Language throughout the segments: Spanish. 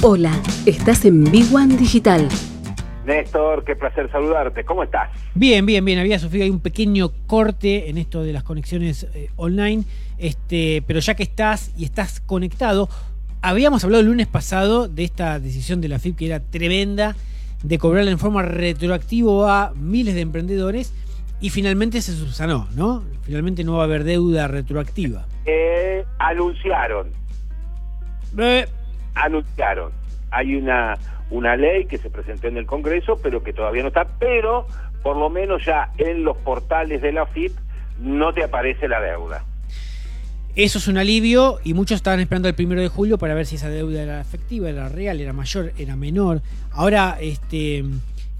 Hola, estás en Big One Digital. Néstor, qué placer saludarte. ¿Cómo estás? Bien, bien, bien. Había sufrido ahí un pequeño corte en esto de las conexiones eh, online, este, pero ya que estás y estás conectado, habíamos hablado el lunes pasado de esta decisión de la FIP que era tremenda de cobrarla en forma retroactiva a miles de emprendedores y finalmente se subsanó, ¿no? Finalmente no va a haber deuda retroactiva. Eh, anunciaron. Eh, anunciaron. Hay una, una ley que se presentó en el Congreso, pero que todavía no está, pero por lo menos ya en los portales de la FIP no te aparece la deuda. Eso es un alivio y muchos estaban esperando el primero de julio para ver si esa deuda era efectiva, era real, era mayor, era menor. Ahora, este,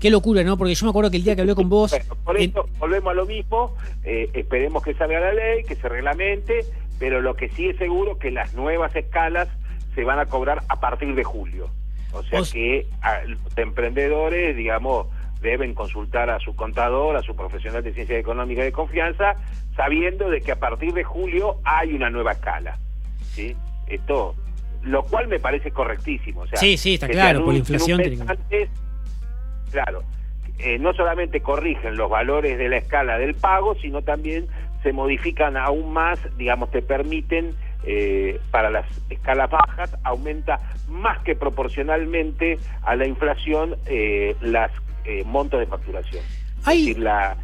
qué locura, ¿no? Porque yo me acuerdo que el día que hablé con vos... por eso volvemos a lo mismo, eh, esperemos que salga la ley, que se reglamente, pero lo que sí es seguro que las nuevas escalas se van a cobrar a partir de julio. O sea que los emprendedores, digamos, deben consultar a su contador, a su profesional de ciencia económica de confianza, sabiendo de que a partir de julio hay una nueva escala. ¿sí? Esto, lo cual me parece correctísimo. O sea, sí, sí, está claro, por la inflación. claro, eh, no solamente corrigen los valores de la escala del pago, sino también se modifican aún más, digamos, te permiten eh, para las escalas bajas aumenta más que proporcionalmente a la inflación eh, las eh, montos de facturación. Es decir, la,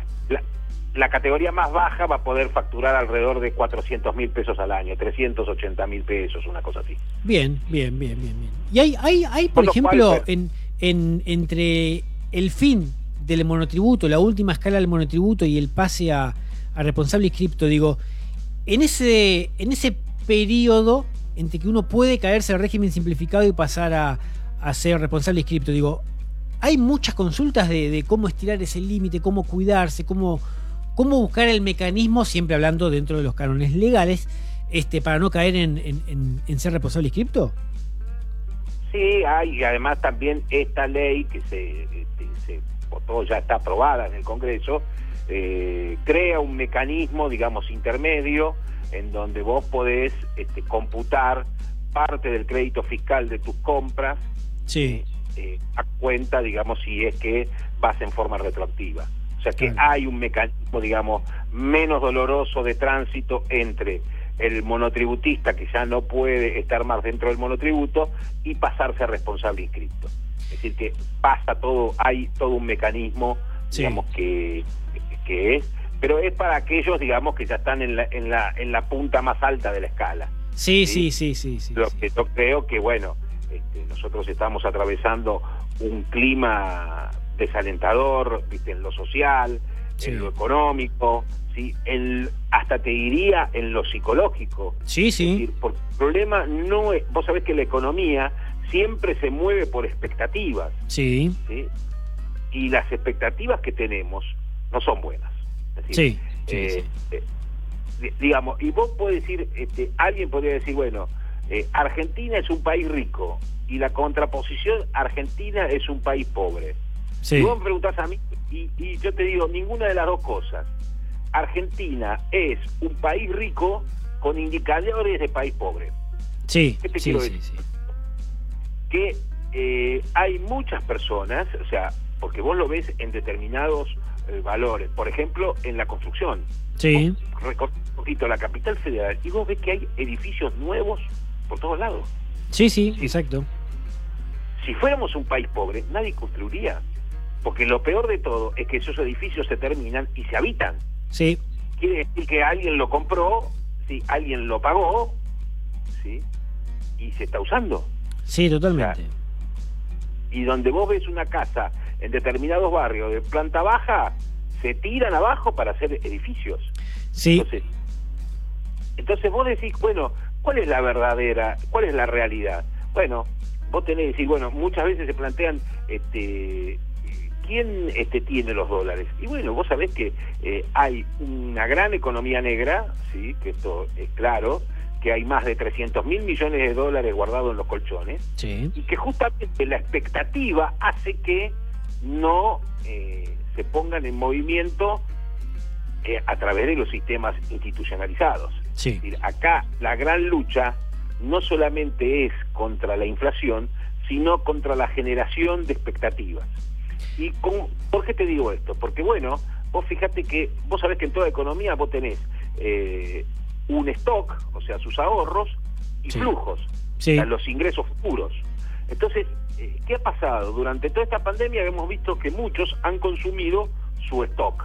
la, categoría más baja va a poder facturar alrededor de 400 mil pesos al año, 380 mil pesos, una cosa así. Bien, bien, bien, bien, bien. Y hay, hay, hay por, ejemplo, en, en, entre el fin del monotributo, la última escala del monotributo y el pase a, a responsable inscripto, digo, en ese, en ese periodo entre que uno puede caerse al régimen simplificado y pasar a, ser responsable inscripto. Digo, hay muchas consultas de, cómo estirar ese límite, cómo cuidarse, cómo, cómo buscar el mecanismo, siempre hablando dentro de los cánones legales, este, para no caer en, ser responsable inscripto. Sí, hay, y además también esta ley que se, este, se todo ya está aprobada en el Congreso, eh, crea un mecanismo, digamos, intermedio en donde vos podés este, computar parte del crédito fiscal de tus compras sí. Eh, a cuenta, digamos, si es que vas en forma retroactiva. O sea que hay un mecanismo, digamos, menos doloroso de tránsito entre el monotributista que ya no puede estar más dentro del monotributo y pasarse a responsable inscrito. Es decir, que pasa todo, hay todo un mecanismo, digamos, que, que es pero es para aquellos, digamos, que ya están en la, en la, en la punta más alta de la escala. Sí, sí, sí, sí. sí, Lo que yo creo que, bueno, este, nosotros estamos atravesando un clima desalentador, ¿viste? en lo social, en lo económico, ¿sí? En, hasta te diría en lo psicológico. Sí, sí. porque el problema no es, vos sabés que la economía siempre se mueve por expectativas. Sí. ¿sí? Y las expectativas que tenemos no son buenas sí, eh, eh, digamos, y vos podés decir, este, alguien podría decir, bueno, eh, Argentina es un país rico y la contraposición, Argentina es un país pobre. Sí. vos me preguntás a mí, y, yo te digo, ninguna de las dos cosas. Argentina es un país rico con indicadores de país pobre. Sí, ¿Qué te sí, quiero sí, decir? Que hay muchas personas, o sea, porque vos lo ves en determinados eh, valores. Por ejemplo, en la construcción. Sí. un poquito la capital federal y vos ves que hay edificios nuevos por todos lados. Sí, sí, exacto. Si fuéramos un país pobre, nadie construiría. Porque lo peor de todo es que esos edificios se terminan y se habitan. Sí. Quiere decir que alguien lo compró, ¿sí? alguien lo pagó, ¿sí? y se está usando. Sí, totalmente. y donde vos ves una casa en determinados barrios de planta baja se tiran abajo para hacer edificios. Sí. Entonces, vos decís, bueno, ¿cuál es la verdadera, cuál es la realidad? Bueno, vos tenés que decir, bueno, muchas veces se plantean, este, ¿quién este, tiene los dólares? Y bueno, vos sabés que eh, hay una gran economía negra, sí, que esto es claro, que hay más de 300 mil millones de dólares guardados en los colchones, sí. y que justamente la expectativa hace que no eh, se pongan en movimiento eh, a través de los sistemas institucionalizados. Sí. acá la gran lucha no solamente es contra la inflación, sino contra la generación de expectativas. ¿Y con, por qué te digo esto? Porque bueno, vos fíjate que vos sabés que en toda economía vos tenés eh, un stock, o sea, sus ahorros, y flujos, o sea, los ingresos futuros. Entonces, eh, ¿qué ha pasado? Durante toda esta pandemia hemos visto que muchos han consumido su stock,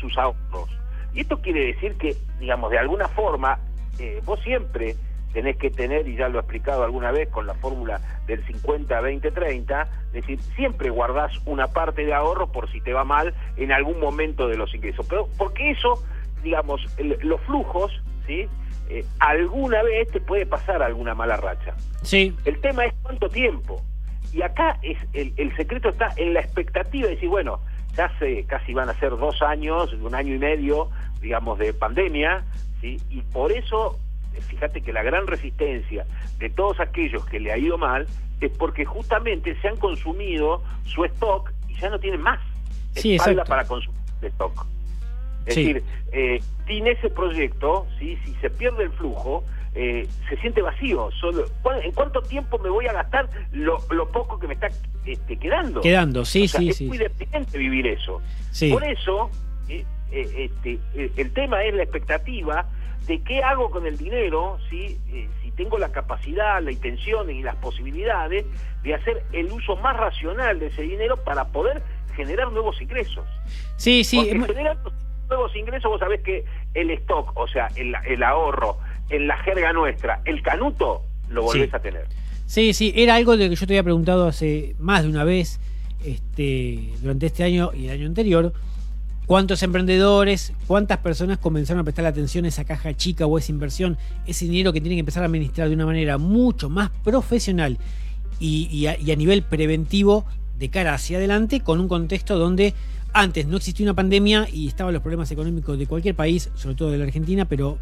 sus ahorros. Y esto quiere decir que, digamos, de alguna forma, eh, vos siempre tenés que tener, y ya lo he explicado alguna vez con la fórmula del 50, 20, 30, es decir, siempre guardás una parte de ahorro por si te va mal en algún momento de los ingresos. Pero porque eso, digamos, los flujos, ¿sí? Eh, alguna vez te puede pasar alguna mala racha. Sí. El tema es cuánto tiempo. Y acá es el, el secreto está en la expectativa de decir, bueno, ya hace casi van a ser dos años, un año y medio, digamos, de pandemia, ¿sí? y por eso fíjate que la gran resistencia de todos aquellos que le ha ido mal es porque justamente se han consumido su stock y ya no tienen más sí, espalda para consumir de stock. Es decir, eh, sin ese proyecto, ¿sí? si se pierde el flujo, eh, se siente vacío. Solo, ¿En cuánto tiempo me voy a gastar lo, poco que me está este, quedando? Quedando, sí, sí, es sí. Es muy deprimente vivir eso. Por eso, eh, este, el tema es la expectativa de qué hago con el dinero, ¿sí? Eh, si tengo la capacidad, la intención y las posibilidades de hacer el uso más racional de ese dinero para poder generar nuevos ingresos. Sí, sí. Porque generar nuevos ingresos, vos sabés que el stock, o sea, el, ahorro, en la jerga nuestra, el canuto, lo volvés a tener. Sí, sí, era algo de que yo te había preguntado hace más de una vez, este, durante este año y el año anterior ¿Cuántos emprendedores, cuántas personas comenzaron a prestar atención a esa caja chica o esa inversión, ese dinero que tienen que empezar a administrar de una manera mucho más profesional y, a, nivel preventivo de cara hacia adelante con un contexto donde antes no existía una pandemia y estaban los problemas económicos de cualquier país, sobre todo de la Argentina, pero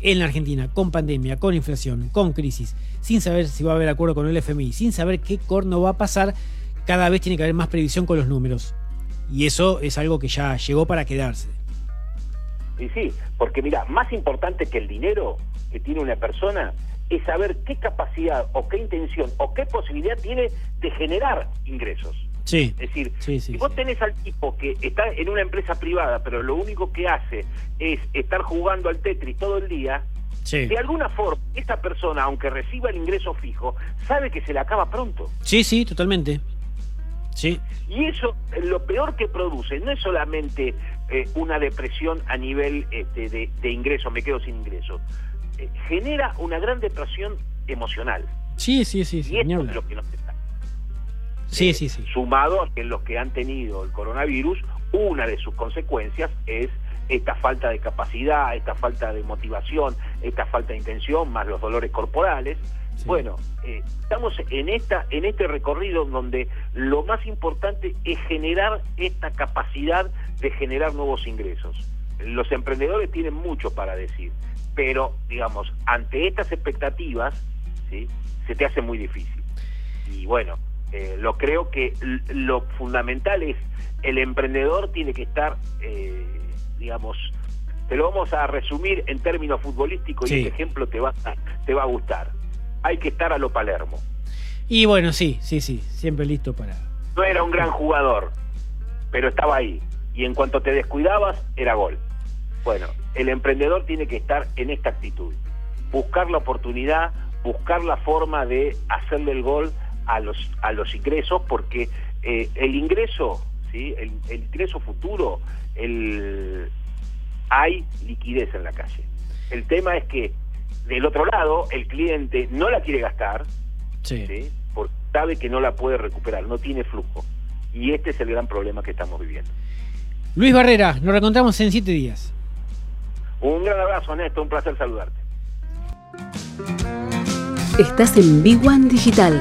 en la Argentina, con pandemia, con inflación, con crisis, sin saber si va a haber acuerdo con el FMI, sin saber qué corno va a pasar, cada vez tiene que haber más previsión con los números. Y eso es algo que ya llegó para quedarse. Y sí, porque mira, más importante que el dinero que tiene una persona es saber qué capacidad o qué intención o qué posibilidad tiene de generar ingresos. Sí. Es decir, si vos tenés al tipo que está en una empresa privada, pero lo único que hace es estar jugando al Tetris todo el día, de alguna forma, esa persona, aunque reciba el ingreso fijo, sabe que se le acaba pronto. Sí, sí, totalmente. Y eso, lo peor que produce, no es solamente eh, una depresión a nivel este, de, ingreso, me quedo sin ingreso, eh, genera una gran depresión emocional. Sí, sí, sí. Y esto es lo que nos está. Sí, eh, sí, sí. Sumado a que los que han tenido el coronavirus, una de sus consecuencias es esta falta de capacidad, esta falta de motivación, esta falta de intención, más los dolores corporales, bueno, eh, estamos en esta en este recorrido donde lo más importante es generar esta capacidad de generar nuevos ingresos. Los emprendedores tienen mucho para decir, pero digamos, ante estas expectativas, ¿sí? se te hace muy difícil. Y bueno, eh, lo creo que lo fundamental es el emprendedor tiene que estar, eh, digamos, te lo vamos a resumir en términos futbolísticos y el ejemplo te va, te va a gustar hay que estar a lo Palermo. Y bueno, sí, sí, sí, siempre listo para... No era un gran jugador, pero estaba ahí. Y en cuanto te descuidabas, era gol. Bueno, el emprendedor tiene que estar en esta actitud. Buscar la oportunidad, buscar la forma de hacerle el gol a los, a los ingresos, porque eh, el ingreso, ¿sí? El, el, ingreso futuro, el, hay liquidez en la calle. El tema es que del otro lado, el cliente no la quiere gastar, sí. porque sabe que no la puede recuperar, no tiene flujo. Y este es el gran problema que estamos viviendo. Luis Barrera, nos reencontramos en siete días. Un gran abrazo, Néstor, un placer saludarte. Estás en Big One Digital.